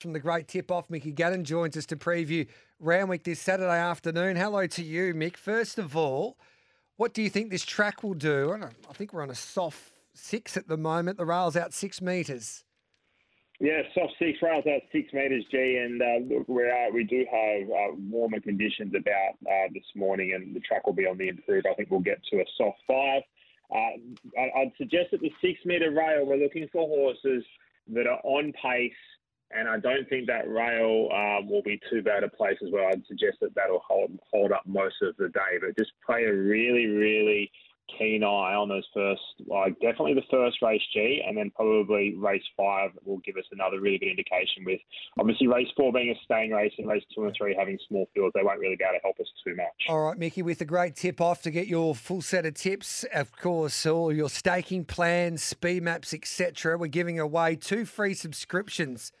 from the great tip off. Mickey Gannon joins us to preview Randwick this Saturday afternoon. Hello to you, Mick. First of all, what do you think this track will do? I think we're on a soft six at the moment. The rail's out six metres. Yeah, soft six rails out six metres, G, and uh, look, we are, we do have uh, warmer conditions about uh, this morning, and the track will be on the improve. I think we'll get to a soft five. Uh, I'd suggest that the six metre rail, we're looking for horses that are on pace and I don't think that rail um, will be too bad a place as well. I'd suggest that that'll hold hold up most of the day, but just play a really, really keen eye on those first, like definitely the first race G, and then probably race five will give us another really good indication. With obviously race four being a staying race and race two and three having small fields, they won't really be able to help us too much. All right, Mickey, with a great tip off to get your full set of tips, of course, all your staking plans, speed maps, etc. We're giving away two free subscriptions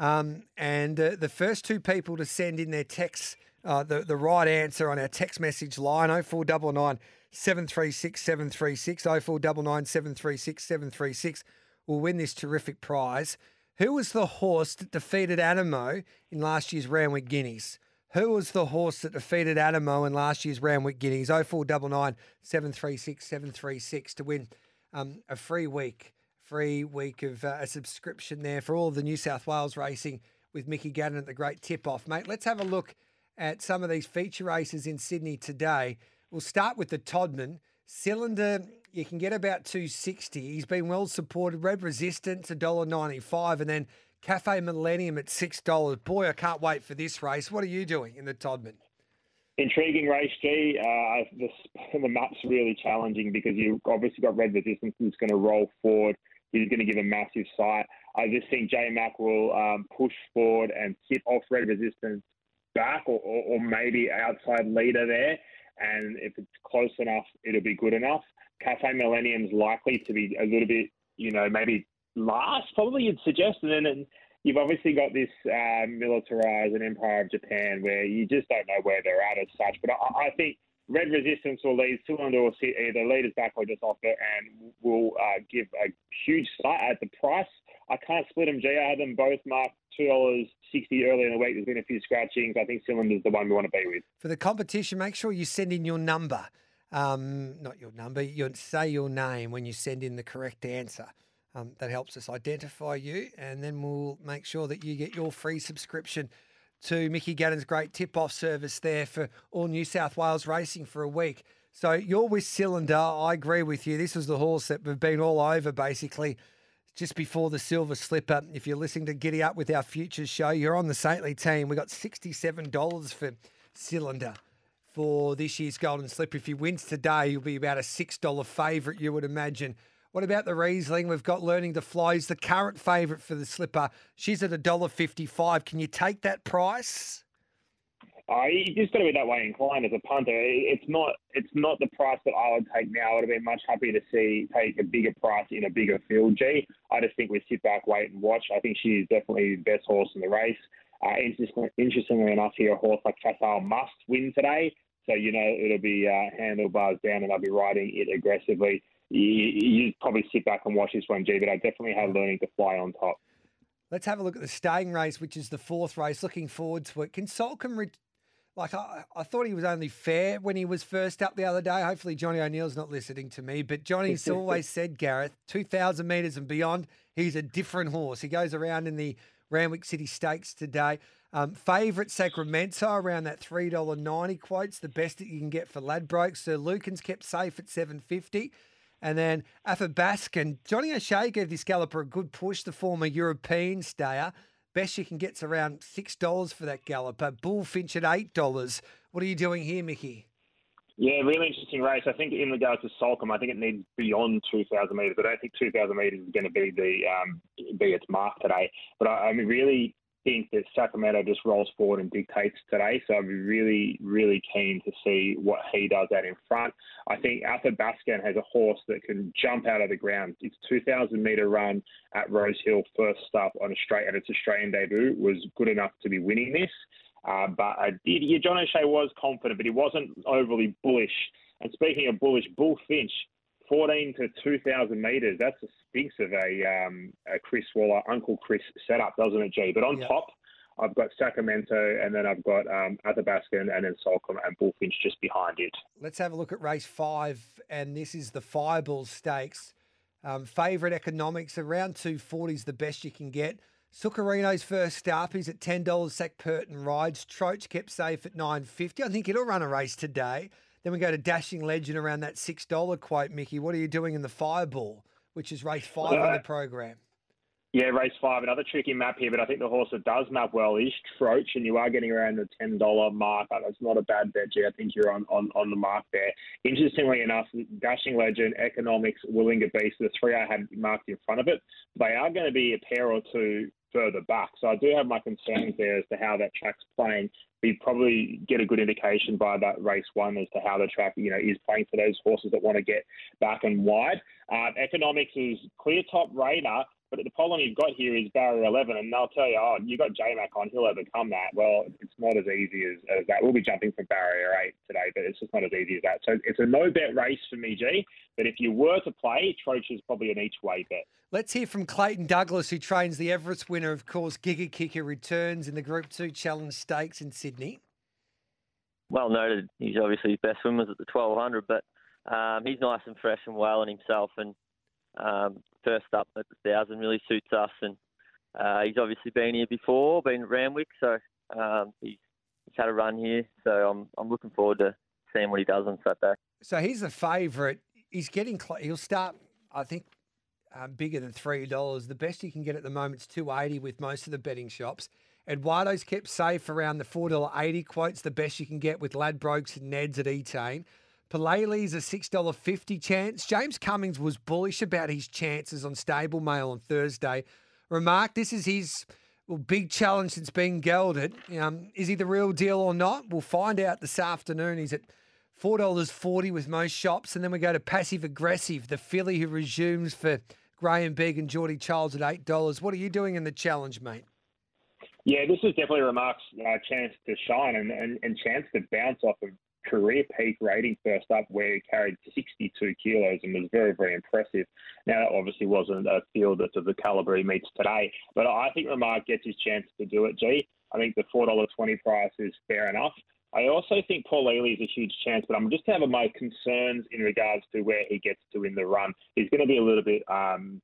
um, and uh, the first two people to send in their text, uh, the, the right answer on our text message line, 0499 736 736, 0499 736 736, will win this terrific prize. Who was the horse that defeated Anamoe in last year's Randwick Guineas? Who was the horse that defeated Anamoe in last year's Randwick Guineas? 0499 736 736 to win um, a free week free week of uh, a subscription there for all the New South Wales racing with Mickey Gannon at the Great Tip Off. Mate, let's have a look at some of these feature races in Sydney today. We'll start with the Todman. Cylinder, you can get about 260. He's been well supported. Red Resistance, $1.95. And then Cafe Millennium at $6. Boy, I can't wait for this race. What are you doing in the Todman? Intriguing race, G. Uh, the, the map's really challenging because you've obviously got Red Resistance who's going to roll forward. He's going to give a massive sight. I just think J Mac will um, push forward and sit off red resistance back or, or, or, maybe outside leader there. And if it's close enough, it'll be good enough. Cafe Millennium's likely to be a little bit, you know, maybe last, probably you'd suggest. And then you've obviously got this uh, militarized and Empire of Japan where you just don't know where they're at as such. But I, I think Red Resistance will lead Cylinder or sit either leaders back or just off it and will uh, give a huge sight at the price. I can't split them, G. I had them both marked $2.60 earlier in the week. There's been a few scratchings. I think Cylinder's the one we want to be with. For the competition, make sure you send in your number. Um, not your number, you say your name when you send in the correct answer. Um, that helps us identify you, and then we'll make sure that you get your free subscription to Mickey Gannon's great tip off service there for all New South Wales racing for a week. So you're with Cylinder. I agree with you. This was the horse that we've been all over basically just before the Silver Slipper. If you're listening to Giddy Up with our Futures show, you're on the Saintly team. We got $67 for Cylinder for this year's Golden Slipper. If he wins today, you'll be about a $6 favourite, you would imagine. What about the Riesling? We've got Learning to Fly. Is the current favourite for the slipper. She's at a dollar fifty-five. Can you take that price? Uh, you just got to be that way inclined as a punter. It's not it's not the price that I would take now. I would have been much happier to see take a bigger price in a bigger field. G. I just think we sit back, wait and watch. I think she's definitely the best horse in the race. Uh, interestingly enough, here a horse like Facile must win today. So you know it'll be uh, handlebars down, and I'll be riding it aggressively you, you probably sit back and watch this one, G. But I definitely have learning to fly on top. Let's have a look at the staying race, which is the fourth race. Looking forward to it. Can Soulcombe, re- like I, I thought he was only fair when he was first up the other day. Hopefully Johnny O'Neill's not listening to me, but Johnny's always said, Gareth, two thousand metres and beyond, he's a different horse. He goes around in the Randwick City Stakes today. Um, favourite Sacramento around that three dollar ninety quotes, the best that you can get for Ladbroke. Sir Lucan's kept safe at seven fifty. And then Athabaskan, Johnny O'Shea gave this galloper a good push, the former European stayer. Best you can get's around $6 for that galloper. Bullfinch at $8. What are you doing here, Mickey? Yeah, really interesting race. I think in regards to Soulcombe, I think it needs beyond 2,000 metres. I don't think 2,000 metres is going to be the um, be its mark today. But I, I'm really think that Sacramento just rolls forward and dictates today. So I'd be really, really keen to see what he does out in front. I think Athabaskan has a horse that can jump out of the ground. Its 2,000 metre run at Rose Hill, first up on a straight its Australian debut, was good enough to be winning this. Uh, but I did, John O'Shea was confident, but he wasn't overly bullish. And speaking of bullish, Bull Finch 14 to 2,000 metres. That's a stinks of a, um, a Chris Waller, Uncle Chris setup, doesn't it, G? But on yep. top, I've got Sacramento, and then I've got um, Athabasca, and then Soulcombe and Bullfinch just behind it. Let's have a look at race five, and this is the Fireball Stakes. Um, favourite economics around 240 is the best you can get. Zuccarino's first up. He's at ten dollars. Zac Purton rides. Troach kept safe at nine fifty. I think it'll run a race today. Then we go to Dashing Legend around that six dollar quote. Mickey, what are you doing in the Fireball, which is race five uh, on the program? Yeah, race five. Another tricky map here, but I think the horse that does map well is Troach, and you are getting around the ten dollar mark. That's not a bad bet, G. I think you're on, on, on the mark there. Interestingly enough, Dashing Legend, Economics, Willinga Beast, the three I had marked in front of it, they are going to be a pair or two further back. So I do have my concerns there as to how that track's playing. We probably get a good indication by that race one as to how the track, you know, is playing for those horses that want to get back and wide. Uh, economics is clear top radar, but the problem you've got here is barrier 11, and they'll tell you, oh, you've got JMac on, he'll overcome that. Well, it's not as easy as, as that. We'll be jumping from barrier 8 today, but it's just not as easy as that. So it's a no bet race for me, G. But if you were to play, Troach is probably an each way bet. Let's hear from Clayton Douglas, who trains the Everest winner, of course, Giga Kick returns in the Group 2 Challenge Stakes in Sydney. Well noted. He's obviously his best swimmers at the 1200, but um, he's nice and fresh and well in himself. And um, first up at the thousand really suits us. And uh, he's obviously been here before, been at Randwick, so um, he's, he's had a run here. So I'm I'm looking forward to seeing what he does on Saturday. So he's the favourite. He's getting he'll start, I think. Um, bigger than three dollars. The best you can get at the moment is two eighty with most of the betting shops. Eduardo's kept safe around the four dollar eighty quotes. The best you can get with Ladbrokes and Neds at Etain. Palele's a $6.50 chance. James Cummings was bullish about his chances on Stable Mail on Thursday. Remark, this is his well, big challenge since being gelded. Um, is he the real deal or not? We'll find out this afternoon. He's at $4.40 with most shops. And then we go to Passive Aggressive, the filly who resumes for Graham Begg and Geordie Charles at $8. What are you doing in the challenge, mate? Yeah, this is definitely Remark's uh, chance to shine and, and, and chance to bounce off of career peak rating first up where he carried 62 kilos and was very, very impressive. Now, that obviously wasn't a field that's of the calibre he meets today, but I think Remark gets his chance to do it, G. I think the $4.20 price is fair enough. I also think Paul Ely is a huge chance, but I'm just having my concerns in regards to where he gets to in the run. He's going to be a little bit um,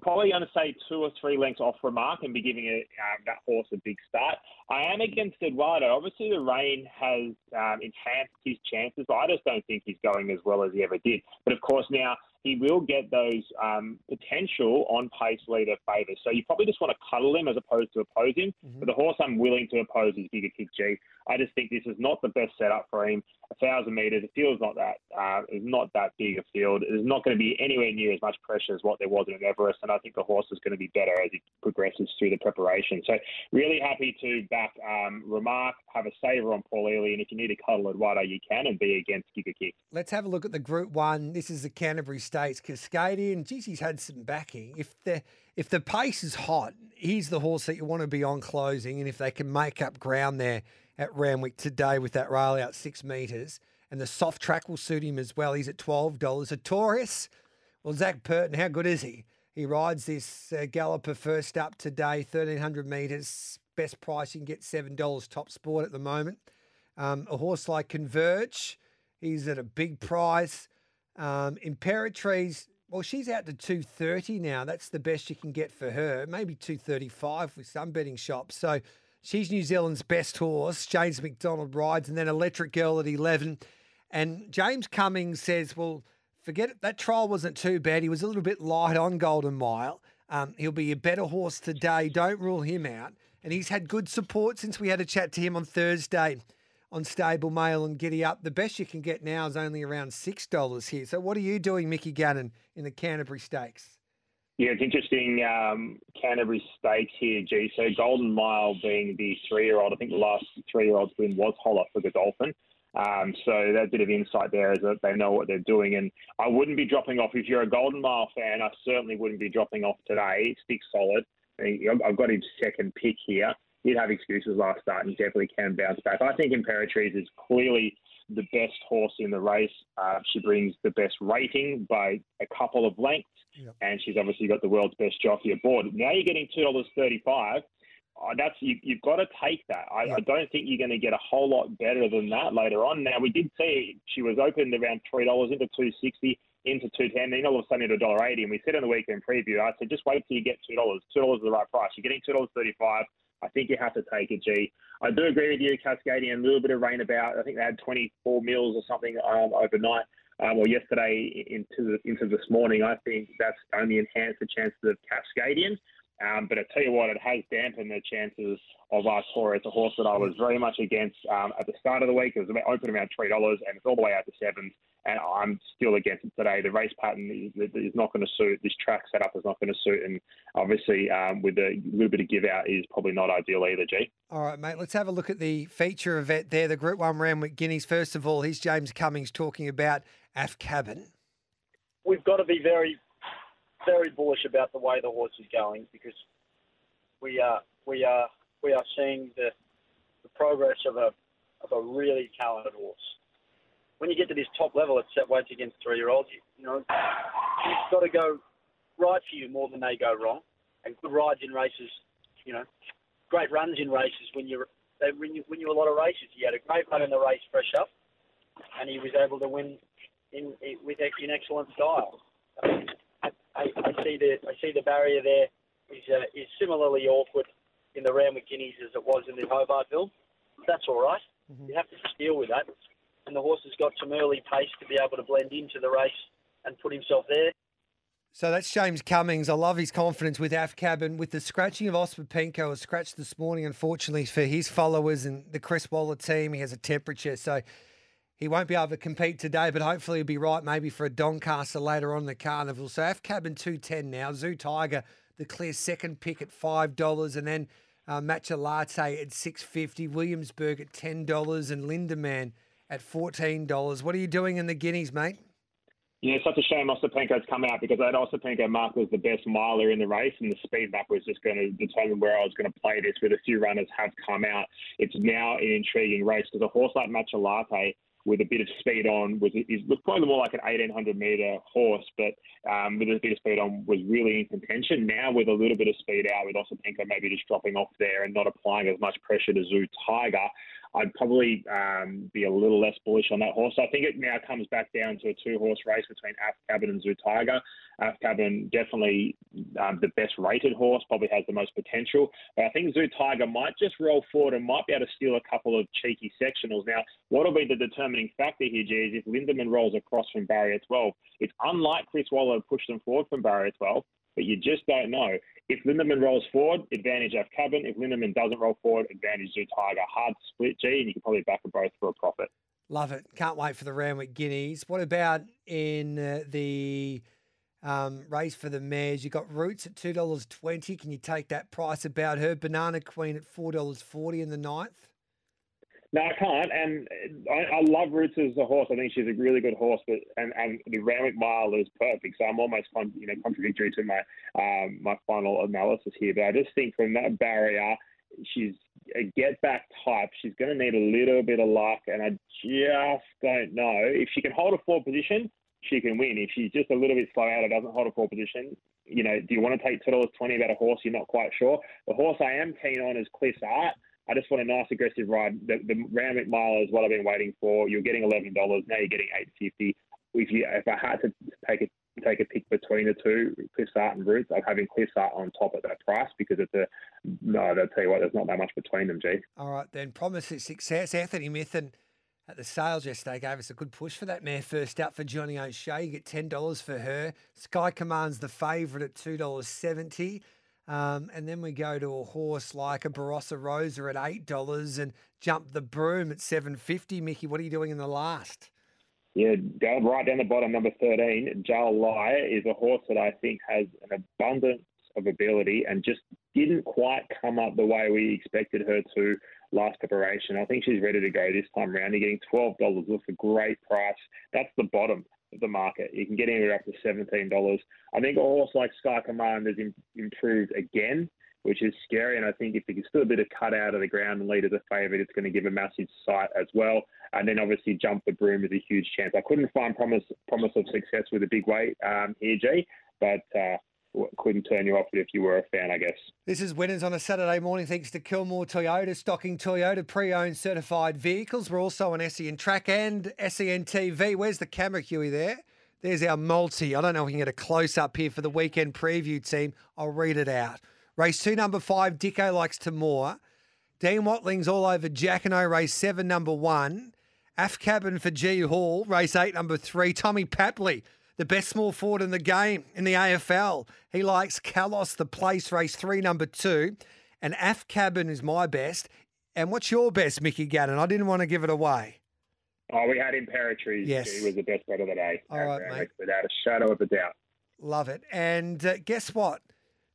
probably going to say two or three lengths off remark and be giving it, um, that horse a big start. I am against Eduardo. Obviously, the rain has um, enhanced his chances, but I just don't think he's going as well as he ever did. But of course, now he will get those um, potential on pace leader favours. So you probably just want to cuddle him as opposed to oppose him. Mm-hmm. But the horse I'm willing to oppose is Giga Kick G. I just think this is not the best setup for him. A thousand metres, it feels not that uh, is not that big a field. There's not going to be anywhere near as much pressure as what there was in Everest, and I think the horse is going to be better as he progresses through the preparation. So really happy to back um, Remark, have a saver on Paul Ely, and if you need to cuddle Eduardo, you can, and be against Giga Kick. Let's have a look at the Group One. This is the Canterbury Stakes Cascadian. Geez, he's had some backing. If the if the pace is hot, he's the horse that you want to be on closing, and if they can make up ground there at Randwick today with that rail out six metres. And the soft track will suit him as well. He's at $12. Artorius, well, Zac Purton, how good is he? He rides this uh, Galloper first up today, 1,300 metres. Best price, you can get $7 top sport at the moment. Um, a horse like Converge, he's at a big price. Um, Imperatriz, well, she's out to 230 now. That's the best you can get for her. Maybe 235 with some betting shops. So She's New Zealand's best horse. James McDonald rides, and then Electric Girl at 11. And James Cummings says, well, forget it. That trial wasn't too bad. He was a little bit light on Golden Mile. Um, he'll be a better horse today. Don't rule him out. And he's had good support since we had a chat to him on Thursday on Stable Mail and Giddy Up. The best you can get now is only around $6 here. So, what are you doing, Mickey Gannon, in the Canterbury Stakes? Yeah, it's interesting. Um, Canterbury Stakes here, G. So Golden Mile being the three-year-old. I think the last three-year-old win was Holler for Godolphin. Um, so that bit of insight there is that they know what they're doing. And I wouldn't be dropping off if you're a Golden Mile fan. I certainly wouldn't be dropping off today. Stick solid. I've got his second pick here. He'd have excuses last start, and he definitely can bounce back. I think Imperatriz is clearly the best horse in the race. Uh, she brings the best rating by a couple of lengths, yep. and she's obviously got the world's best jockey aboard. Now you're getting two dollars thirty-five. Uh, that's you, have got to take that. I, I don't think you're going to get a whole lot better than that later on. Now we did see she was opened around three dollars into two sixty into two ten, then all of a sudden into a dollar eighty. And we said in the weekend preview, I said just wait till you get two dollars. Two dollars is the right price. You're getting two dollars thirty-five. I think you have to take it, G. I do agree with you, Cascadian. A little bit of rain about. I think they had 24 mils or something um, overnight um, or yesterday into the, into this morning. I think that's only enhanced the chances of Cascadian. Um, but I tell you what, it has dampened the chances of Artoria. It's a horse that I was very much against um, at the start of the week. It was open around three dollars, and it's all the way out to sevens. And I'm still against it today. The race pattern is, is not going to suit. This track setup is not going to suit, and obviously um, with a little bit of give out is probably not ideal either. G. All right, mate. Let's have a look at the feature event there. The Group One Randwick Guineas. First of all, here's James Cummings talking about Af Cabin. We've got to be very very bullish about the way the horse is going because we are we are we are seeing the, the progress of a of a really talented horse. When you get to this top level at set weights against three year olds, you, you know it's got to go right for you more than they go wrong. And good rides in races, you know, great runs in races when you they win you win you a lot of races. He had a great run in the race fresh up, and he was able to win in, in with in excellent style. I see the I see the barrier there is uh, is similarly awkward in the Randwick Guineas as it was in the Hobartville. That's all right. mm-hmm. You have to just deal with that. And the horse has got some early pace to be able to blend into the race and put himself there. So that's James Cummings. I love his confidence with Af Cabin. With the scratching of Osipenko, a scratch this morning, unfortunately, for his followers and the Chris Waller team. He has a temperature. So he won't be able to compete today, but hopefully he'll be right maybe for a Doncaster later on the carnival. So Af Cabin 210 now. Zoo Tiger, the clear second pick at $5. And then uh, Matcha Latte at six fifty, Williamsburg at $10, and Lindemann at $14. What are you doing in the Guineas, mate? Yeah, it's such a shame Osipenko's come out because that Osipenko mark was the best miler in the race, and the speed map was just going to determine where I was going to play this. With a few runners have come out, it's now an intriguing race because a horse like Matcha Latte with a bit of speed on was is probably more like an 1800 meter horse, but um, with a bit of speed on was really in contention. Now with a little bit of speed out, with Osipenko maybe just dropping off there and not applying as much pressure to Zoo Tiger, I'd probably um, be a little less bullish on that horse. I think it now comes back down to a two horse race between Af Cabin and Zoo Tiger. Af Cabin definitely um, the best rated horse, probably has the most potential. But I think Zoo Tiger might just roll forward and might be able to steal a couple of cheeky sectionals. Now, what will be the determining factor here, G, is if Lindemann rolls across from barrier 12. It's unlike Chris Waller to push them forward from barrier 12 but you just don't know. If Lindemann rolls forward, advantage Af Cabin. If Lindemann doesn't roll forward, advantage Zoo Tiger. Hard split, G, and you can probably back them both for a profit. Love it. Can't wait for the Randwick Guineas. What about in uh, the um, race for the mares? You got Roots at two dollars twenty. Can you take that price about her? Banana Queen at four dollars forty in the ninth. No, I can't. And I, I love Roots as a horse. I think she's a really good horse, but and, and the Randwick Mile is perfect. So I'm almost con, you know contradictory to my um, my final analysis here. But I just think from that barrier, she's a get back type. She's going to need a little bit of luck, and I just don't know if she can hold a four position. She can win. If she's just a little bit slow out or doesn't hold a four position, you know, do you want to take two dollars twenty about a horse you're not quite sure? The horse I am keen on is Cliff's Art. I just want a nice aggressive ride. The, the Randwick Mile is what I've been waiting for. You're getting eleven dollars now. You're getting eight fifty. If you if I had to take a take a pick between the two, Cliff's Art and Roots, I'm having Cliff's Art on top at that price because it's a no. I'll tell you what, there's not that much between them, G. All right, then promise of success. Anthony Mithen at the sales yesterday gave us a good push for that mare first out for Johnny O'Shea. You get ten dollars for her. Sky Command's the favourite at two dollars seventy. Um, and then we go to a horse like a Barossa Rosa at eight dollars and jump the broom at seven fifty. Mickey, what are you doing in the last? Yeah, go right down the bottom, number thirteen. Jal Lai is a horse that I think has an abundance of ability and just didn't quite come up the way we expected her to last preparation. I think she's ready to go this time around. You're getting twelve dollars. That's a great price. That's the bottom the market. You can get anywhere up to $17. I think a horse like Sky Command has improved again. which is scary. And I think if he can still a bit of cut out of the ground and lead as a favourite, it's going to give a massive sight as well. And then obviously jump the broom is a huge chance. I couldn't find promise promise of success with a big weight um, here, G, but. Uh, couldn't turn you off if you were a fan, I guess. This is winners on a Saturday morning thanks to Kilmore Toyota, stocking Toyota pre-owned certified vehicles. We're also on SEN Track and SEN TV. Where's the camera, Huey, there? There's our multi. I don't know if we can get a close-up here for the weekend preview team. I'll read it out. Race two, number five, Dicko likes to more. Dean Watling's all over Jacquinot, race seven, number one. Af Cabin for G Hall, race eight, number three. Tommy Papley the best small forward in the game in the AFL. He likes Kalos, the place, race three, number two. And Af Cabin is my best. And what's your best, Mickey Gannon? I didn't want to give it away. Oh, we had Imperatriz. Yes. He was the best bet of the day. All right, mate. Without a shadow of a doubt. Love it. And uh, guess what?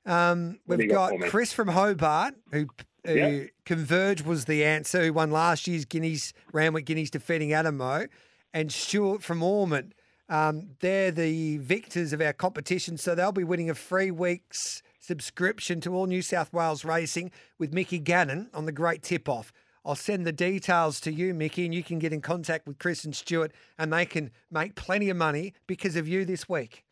Um, we've got got? Chris from Hobart, who, who Yeah. Converge was the answer, who won last year's Guineas, Randwick Guineas defeating Anamoe, and Stuart from Ormond. Um, they're the victors of our competition, so they'll be winning a free week's subscription to all New South Wales racing with Mickey Gannon on the Great Tip Off. I'll send the details to you, Mickey, and you can get in contact with Chris and Stuart, and they can make plenty of money because of you this week.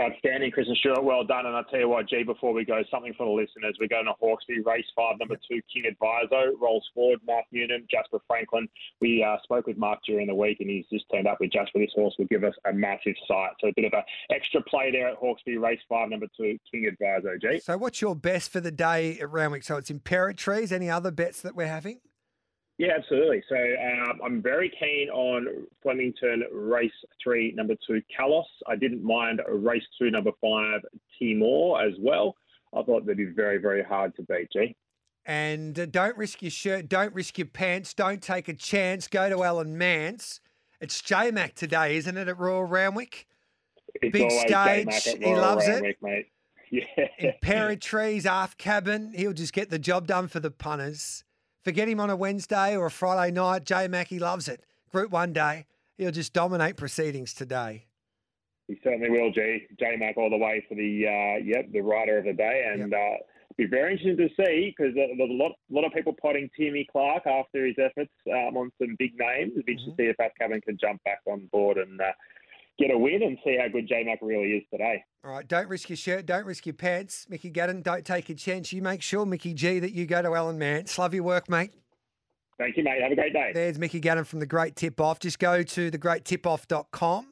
Outstanding, Chris and Stuart. Well done. And I'll tell you what, G, before we go, something for the listeners. We're going to Hawkesbury, race five, number two, King Advisor, rolls forward, Mark Noonan, Jasper Franklin. We uh, spoke with Mark during the week and he's just turned up with Jasper. This horse will give us a massive sight. So a bit of an extra play there at Hawkesbury, race five, number two, King Advisor, G. So, what's your best for the day at Randwick? So, it's Imperatriz. Any other bets that we're having? Yeah, absolutely. So um, I'm very keen on Flemington race three, number two, Kalos. I didn't mind race two, number five, Timor as well. I thought they'd be very, very hard to beat, G. And uh, don't risk your shirt, don't risk your pants, don't take a chance. Go to Alan Mance. It's J Mac today, isn't it, at Royal Randwick? It's Big stage, J-Mac he loves it. Randwick, mate. Yeah. Imperatriz, aft cabin. He'll just get the job done for the punters. Forget him on a Wednesday or a Friday night. J Mac, he loves it. Group one day, he'll just dominate proceedings today. He certainly will, G. J Mac all the way for the uh, yep the rider of the day, and uh, be very interesting to see because there's a lot lot of people potting Timmy Clark after his efforts um, on some big names. It'd be interesting to see if Pat Cabin can jump back on board and uh, get a win and see how good J Mac really is today. All right, don't risk your shirt, don't risk your pants. Mickey Gannon, don't take a chance. You make sure, Mickey G, that you go to Alan Mance. Love your work, mate. Thank you, mate. Have a great day. There's Mickey Gannon from The Great Tip Off. Just go to thegreattipoff.com